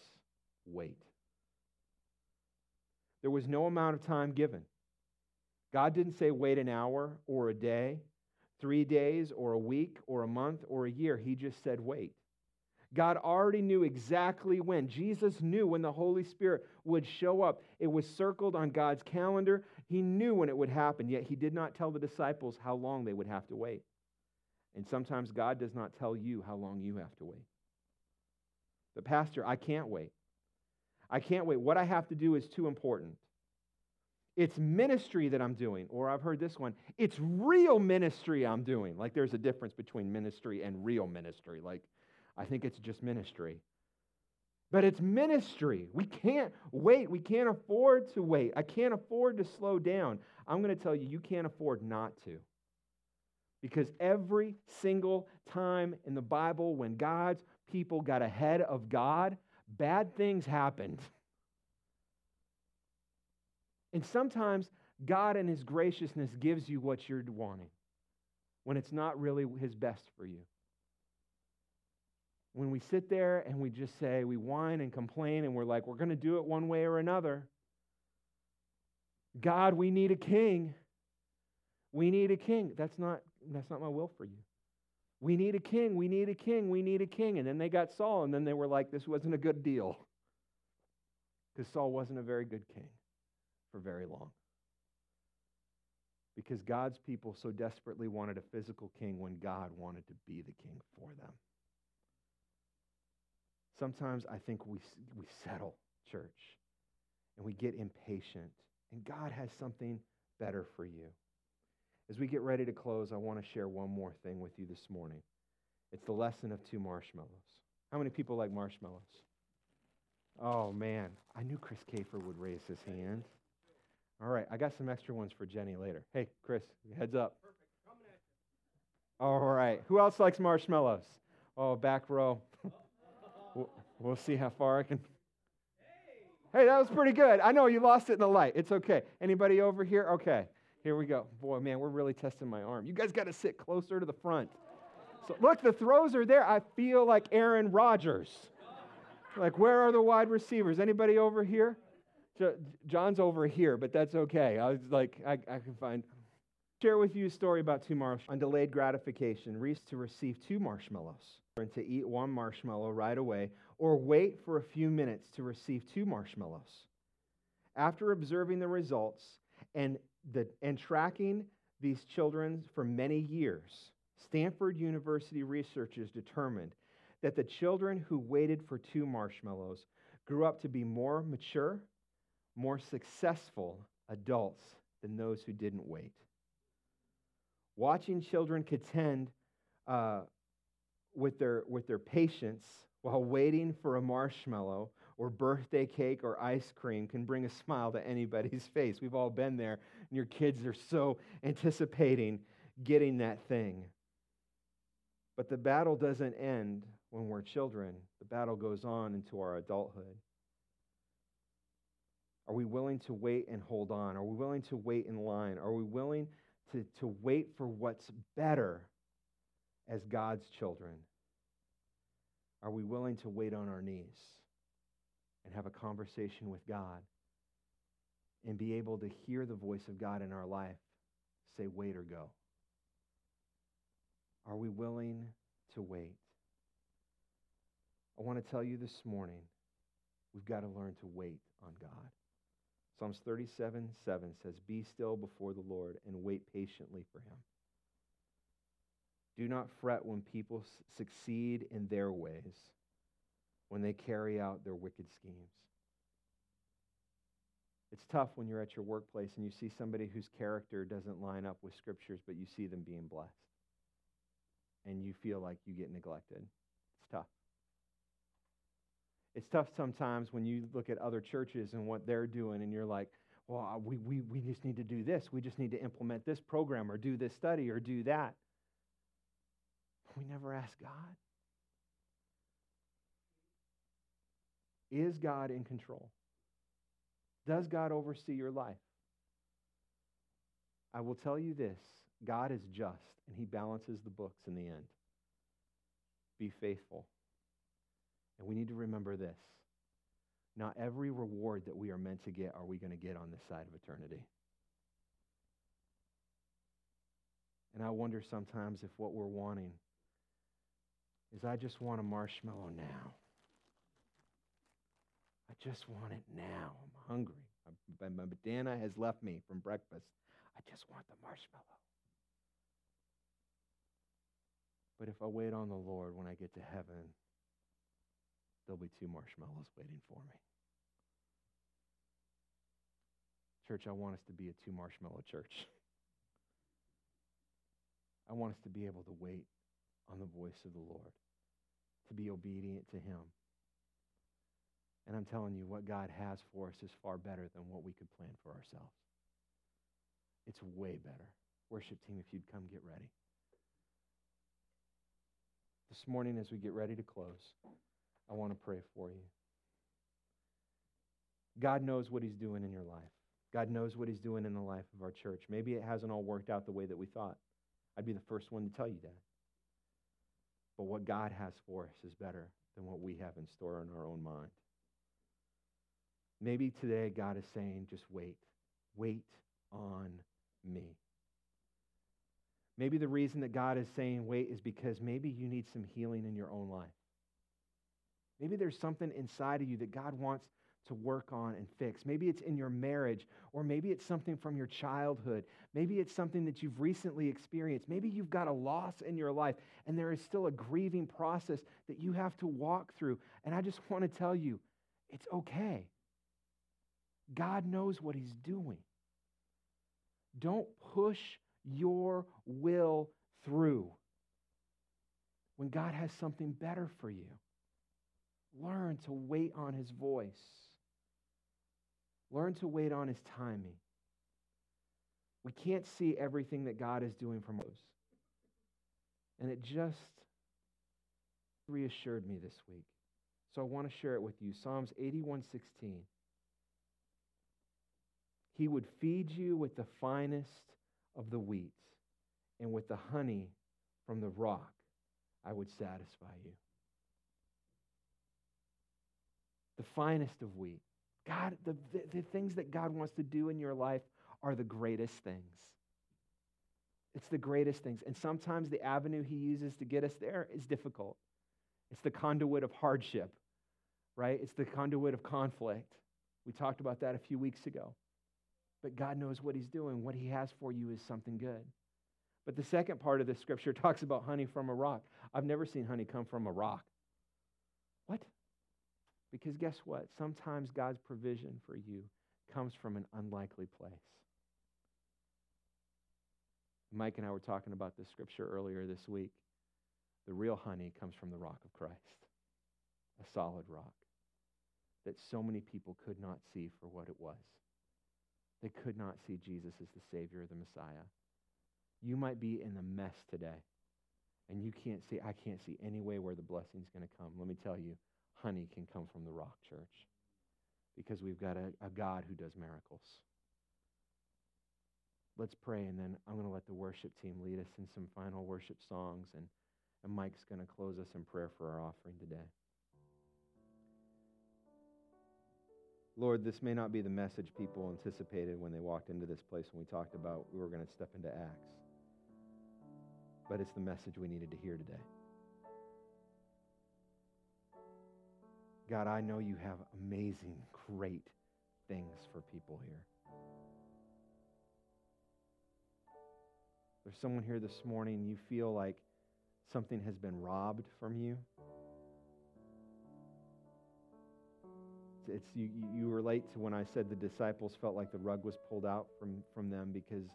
wait. There was no amount of time given. God didn't say wait an hour or a day, three days or a week or a month or a year. He just said wait. God already knew exactly when. Jesus knew when the Holy Spirit would show up. It was circled on God's calendar. He knew when it would happen, yet he did not tell the disciples how long they would have to wait. And sometimes God does not tell you how long you have to wait. But, Pastor, I can't wait. I can't wait. What I have to do is too important. It's ministry that I'm doing, or I've heard this one, it's real ministry I'm doing. Like there's a difference between ministry and real ministry. Like I think it's just ministry. But it's ministry. We can't wait. We can't afford to wait. I can't afford to slow down. I'm going to tell you, you can't afford not to. Because every single time in the Bible when God's people got ahead of God, bad things happened. And sometimes God, in His graciousness, gives you what you're wanting when it's not really His best for you. When we sit there and we just say, we whine and complain, and we're like, we're going to do it one way or another. God, we need a king. We need a king. That's not, that's not my will for you. We need a king. We need a king. We need a king. And then they got Saul, and then they were like, this wasn't a good deal. Because Saul wasn't a very good king for very long. Because God's people so desperately wanted a physical king when God wanted to be the king for them. Sometimes I think we, we settle, church, and we get impatient, and God has something better for you. As we get ready to close, I want to share one more thing with you this morning. It's the lesson of two marshmallows. How many people like marshmallows? Oh, man. I knew Chris Kafer would raise his hand. All right, I got some extra ones for Jenny later. Hey, Chris, heads up. All right. Who else likes marshmallows? Oh, back row. we'll, we'll see how far I can. Hey, that was pretty good. I know you lost it in the light. It's okay. Anybody over here? Okay. Here we go. Boy, man, we're really testing my arm. You guys got to sit closer to the front. So look, the throws are there. I feel like Aaron Rodgers. like, where are the wide receivers? Anybody over here? John's over here, but that's okay. I was like, I, I can find. Share with you a story about two marshmallows. On delayed gratification, Reese to receive two marshmallows and to eat one marshmallow right away, or wait for a few minutes to receive two marshmallows. After observing the results and, the, and tracking these children for many years, Stanford University researchers determined that the children who waited for two marshmallows grew up to be more mature, more successful adults than those who didn't wait. Watching children contend uh, with, their, with their patience while waiting for a marshmallow or birthday cake or ice cream can bring a smile to anybody's face. We've all been there, and your kids are so anticipating getting that thing. But the battle doesn't end when we're children, the battle goes on into our adulthood. Are we willing to wait and hold on? Are we willing to wait in line? Are we willing to, to wait for what's better as God's children? Are we willing to wait on our knees and have a conversation with God and be able to hear the voice of God in our life say, wait or go? Are we willing to wait? I want to tell you this morning, we've got to learn to wait on God. Psalms 37 7 says, Be still before the Lord and wait patiently for him. Do not fret when people succeed in their ways, when they carry out their wicked schemes. It's tough when you're at your workplace and you see somebody whose character doesn't line up with scriptures, but you see them being blessed. And you feel like you get neglected. It's tough. It's tough sometimes when you look at other churches and what they're doing, and you're like, well, uh, we, we, we just need to do this. We just need to implement this program or do this study or do that. We never ask God. Is God in control? Does God oversee your life? I will tell you this God is just, and He balances the books in the end. Be faithful. And we need to remember this not every reward that we are meant to get are we going to get on this side of eternity. And I wonder sometimes if what we're wanting is I just want a marshmallow now. I just want it now. I'm hungry. My, my banana has left me from breakfast. I just want the marshmallow. But if I wait on the Lord when I get to heaven, there'll be two marshmallows waiting for me. Church, I want us to be a two marshmallow church. I want us to be able to wait on the voice of the Lord, to be obedient to Him. And I'm telling you, what God has for us is far better than what we could plan for ourselves. It's way better. Worship team, if you'd come get ready. This morning, as we get ready to close, I want to pray for you. God knows what He's doing in your life. God knows what He's doing in the life of our church. Maybe it hasn't all worked out the way that we thought. I'd be the first one to tell you that. But what God has for us is better than what we have in store in our own mind. Maybe today God is saying, just wait. Wait on me. Maybe the reason that God is saying wait is because maybe you need some healing in your own life. Maybe there's something inside of you that God wants to work on and fix. Maybe it's in your marriage, or maybe it's something from your childhood. Maybe it's something that you've recently experienced. Maybe you've got a loss in your life, and there is still a grieving process that you have to walk through. And I just want to tell you, it's okay. God knows what He's doing. Don't push your will through when God has something better for you. Learn to wait on His voice, learn to wait on His timing. We can't see everything that God is doing from us. And it just reassured me this week. So I want to share it with you. Psalms 81:16. He would feed you with the finest of the wheat, and with the honey from the rock, I would satisfy you. The finest of wheat. God, the, the, the things that God wants to do in your life are the greatest things. It's the greatest things. And sometimes the avenue he uses to get us there is difficult. It's the conduit of hardship, right? It's the conduit of conflict. We talked about that a few weeks ago. But God knows what he's doing. What he has for you is something good. But the second part of the scripture talks about honey from a rock. I've never seen honey come from a rock. What? Because guess what? Sometimes God's provision for you comes from an unlikely place. Mike and I were talking about this scripture earlier this week. The real honey comes from the rock of Christ, a solid rock that so many people could not see for what it was. They could not see Jesus as the Savior, or the Messiah. You might be in the mess today, and you can't see, I can't see any way where the blessing's going to come. Let me tell you, honey can come from the rock, church, because we've got a, a God who does miracles. Let's pray, and then I'm going to let the worship team lead us in some final worship songs, and, and Mike's going to close us in prayer for our offering today. Lord, this may not be the message people anticipated when they walked into this place when we talked about we were going to step into Acts, but it's the message we needed to hear today. God, I know you have amazing, great things for people here. There's someone here this morning, you feel like something has been robbed from you. It's, you, you relate to when I said the disciples felt like the rug was pulled out from, from them because,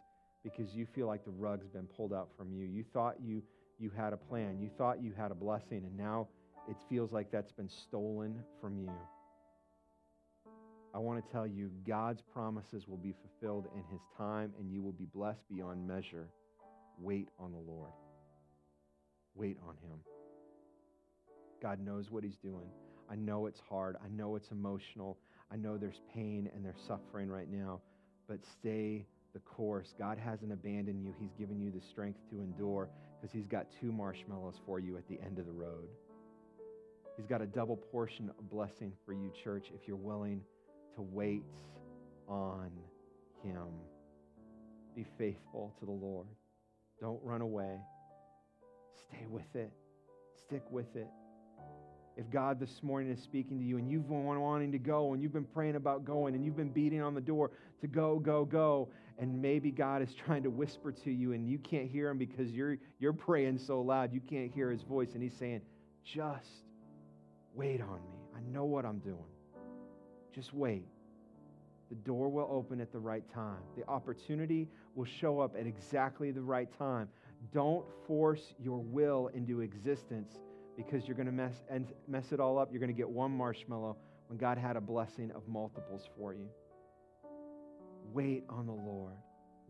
because you feel like the rug's been pulled out from you. You thought you, you had a plan, you thought you had a blessing, and now it feels like that's been stolen from you. I want to tell you, God's promises will be fulfilled in His time, and you will be blessed beyond measure. Wait on the Lord. Wait on Him. God knows what He's doing. I know it's hard. I know it's emotional. I know there's pain and there's suffering right now, but stay the course. God hasn't abandoned you. He's given you the strength to endure because He's got two marshmallows for you at the end of the road. He's got a double portion of blessing for you, church, if you're willing to wait on Him. Be faithful to the Lord. Don't run away. Stay with it. Stick with it. If God this morning is speaking to you and you've been wanting to go and you've been praying about going and you've been beating on the door to go, go, go, and maybe God is trying to whisper to you and you can't hear him because you're, you're praying so loud you can't hear his voice and he's saying, just wait on me. I know what I'm doing. Just wait. The door will open at the right time. The opportunity will show up at exactly the right time. Don't force your will into existence because you're going to mess, and mess it all up. You're going to get one marshmallow when God had a blessing of multiples for you. Wait on the Lord.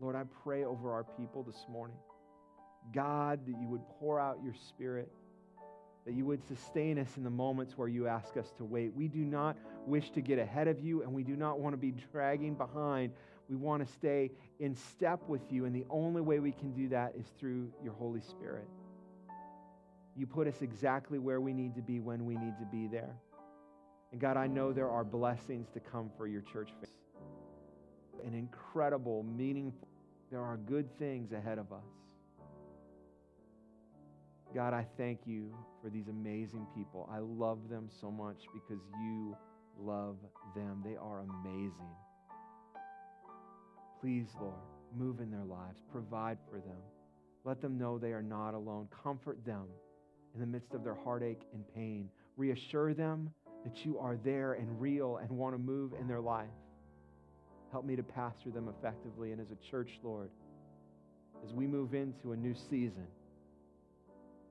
Lord, I pray over our people this morning. God, that you would pour out your spirit, that you would sustain us in the moments where you ask us to wait. We do not wish to get ahead of you, and we do not want to be dragging behind. We want to stay in step with you, and the only way we can do that is through your Holy Spirit. You put us exactly where we need to be when we need to be there. And God, I know there are blessings to come for your church. An incredible, meaningful, there are good things ahead of us. God, I thank you for these amazing people. I love them so much because you love them. They are amazing. Please, Lord, move in their lives, provide for them. Let them know they are not alone. Comfort them in the midst of their heartache and pain. Reassure them that you are there and real and want to move in their life. Help me to pastor them effectively. And as a church, Lord, as we move into a new season,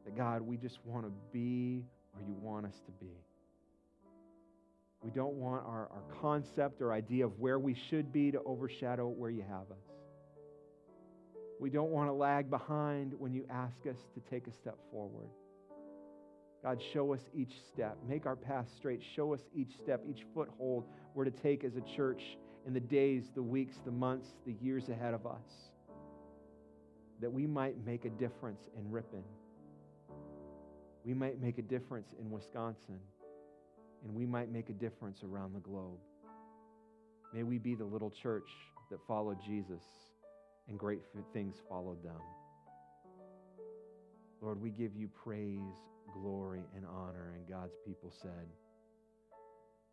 that God, we just want to be where you want us to be. We don't want our, our concept or idea of where we should be to overshadow where you have us. We don't want to lag behind when you ask us to take a step forward. God, show us each step. Make our path straight. Show us each step, each foothold we're to take as a church in the days, the weeks, the months, the years ahead of us. That we might make a difference in Ripon. We might make a difference in Wisconsin. and we might make a difference around the globe. May we be the little church that followed Jesus and great things followed them. Lord, we give you praise, glory, and honor. And God's people said,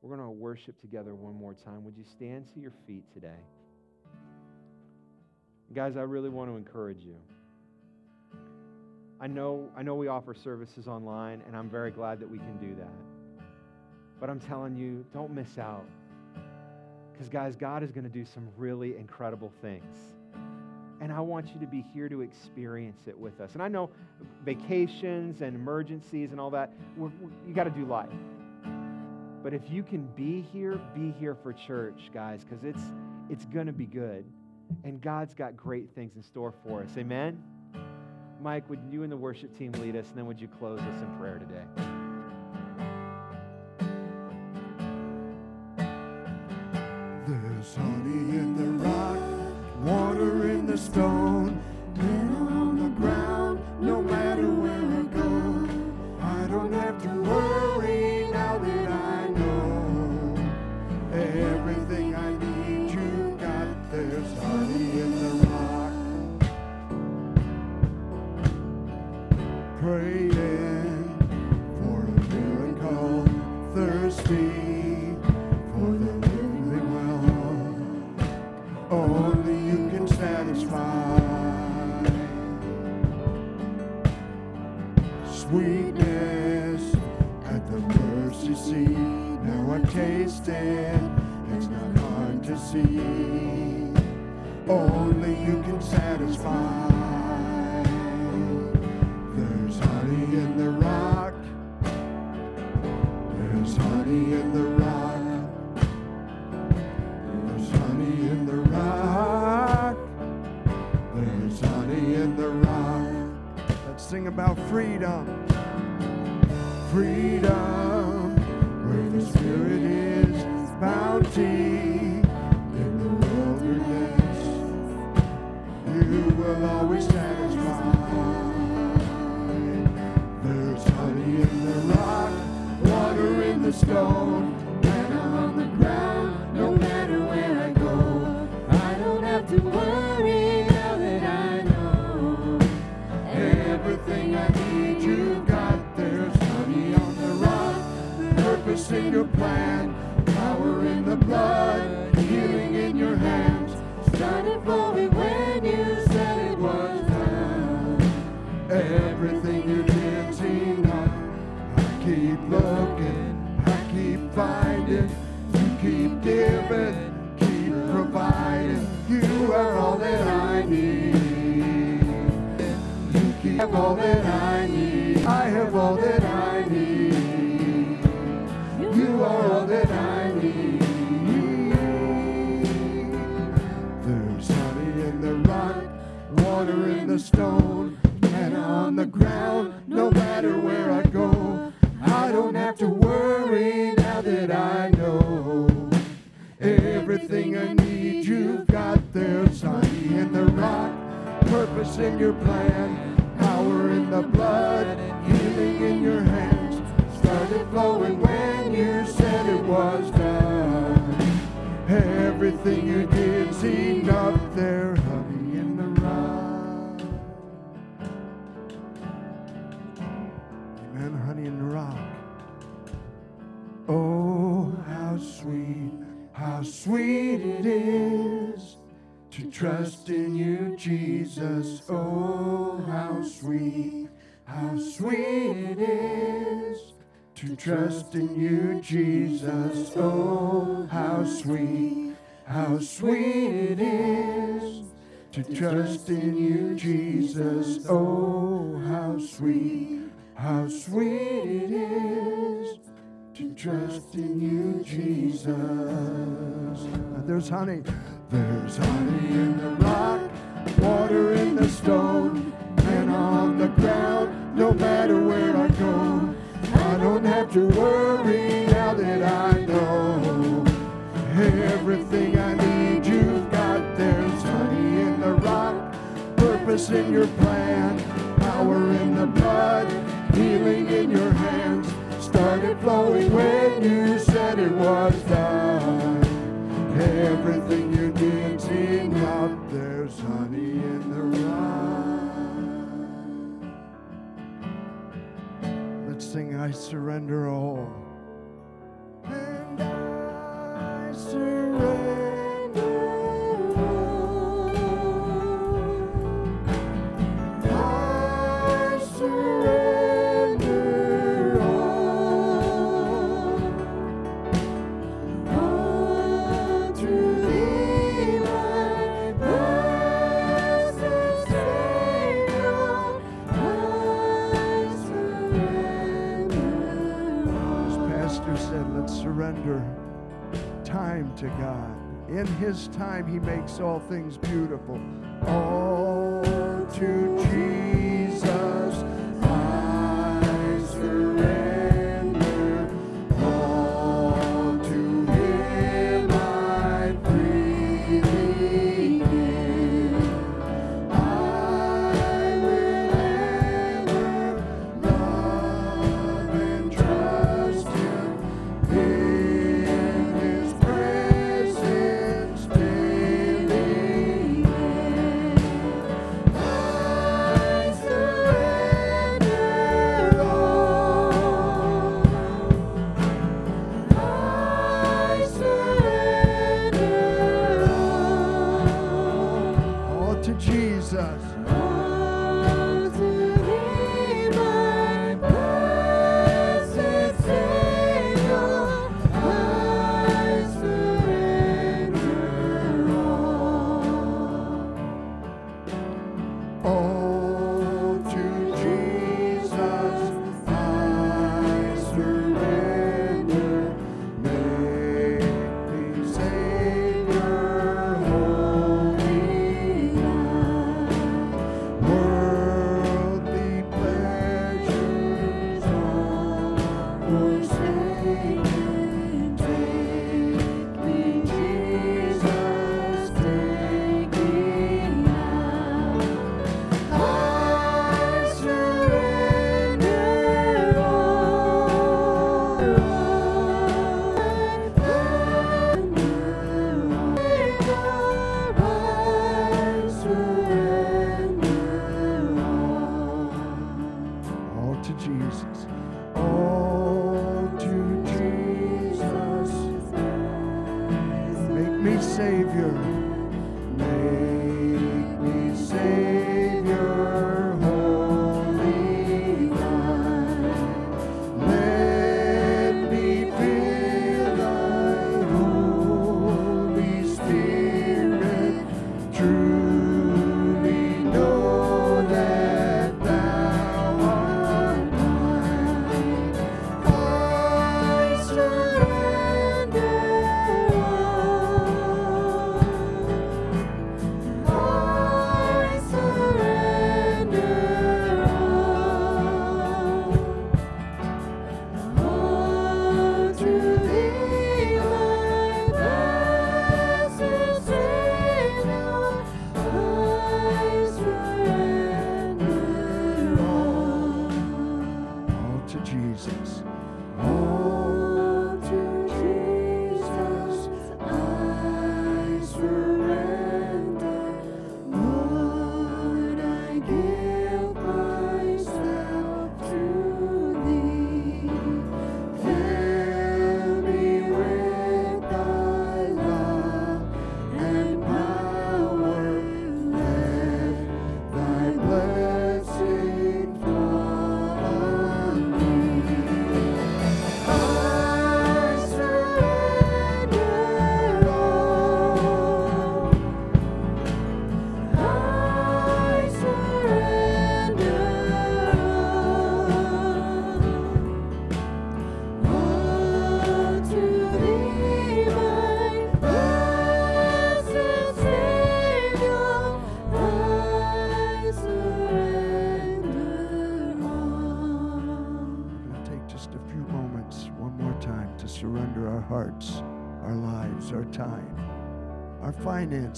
We're going to worship together one more time. Would you stand to your feet today? Guys, I really want to encourage you. I know, I know we offer services online, and I'm very glad that we can do that. But I'm telling you, don't miss out. Because, guys, God is going to do some really incredible things. And I want you to be here to experience it with us. And I know vacations and emergencies and all that, we're, we you got to do life. But if you can be here, be here for church, guys, because it's, it's going to be good. And God's got great things in store for us. Amen? Mike, would you and the worship team lead us, and then would you close us in prayer today? There's honey in the rock, water in About freedom. Freedom, where the Spirit is, bounty in the wilderness. You will always satisfy. There's honey in the rock, water in the stone, and on the ground, in your plan, power in the blood, healing in your hands. Started flowing when you said it was done. Everything you did's enough. I keep looking, I keep finding, you keep giving, keep providing. You are all that I need. You keep all that I in your plan, power in the blood, healing in your hands. Started flowing when you said it was done. Everything you did's enough there, honey in the rock. Amen, honey in the rock. Oh, how sweet, how sweet it is trust in you, Jesus. Oh, how sweet, how sweet it is to trust in you, Jesus. Oh, how sweet, how sweet it is to trust in you, Jesus. Oh, how sweet, how sweet it is to trust in you, Jesus. There's honey. There's honey in the rock, water in the stone, and on the ground, no matter where I go. I don't have to worry now that I know everything I need. You've got there's honey in the rock, purpose in your plan, power in the blood, healing in your hands. Started flowing when you said it was done. Everything you did's enough. There's honey in the rye. Let's sing, I surrender all. And I surrender. to God. In His time, He makes all things beautiful. All to Jesus.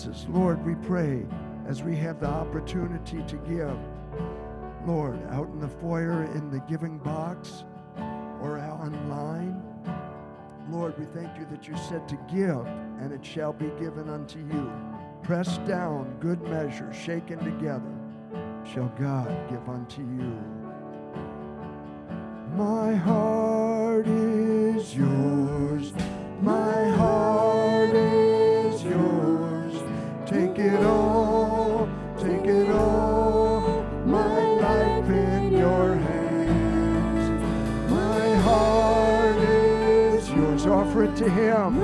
finances. Lord, we pray as we have the opportunity to give. Lord, out in the foyer, in the giving box, or online. Lord, we thank you that you said to give, and it shall be given unto you. Pressed down, good measure, shaken together, shall God give unto you. My heart is yours, my heart. Take it all, take it all. My life in your hands. My heart is yours. Offer it to Him.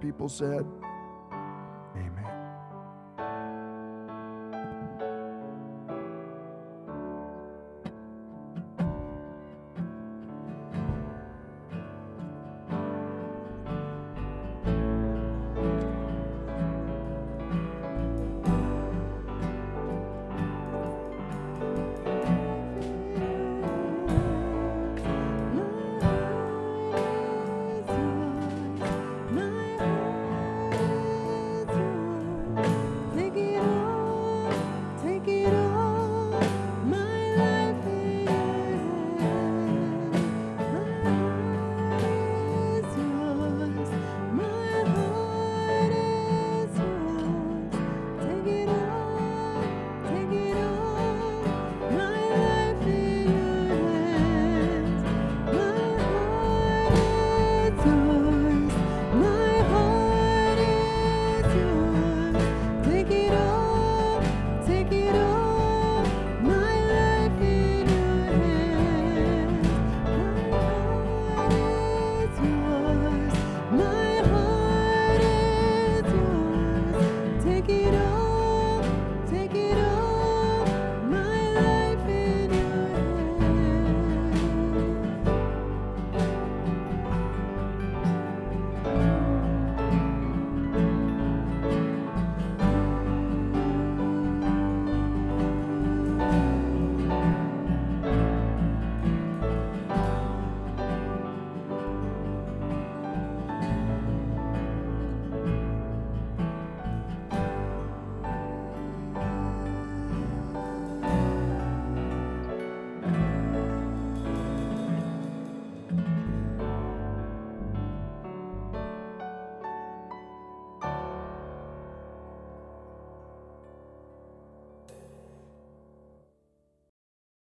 People said,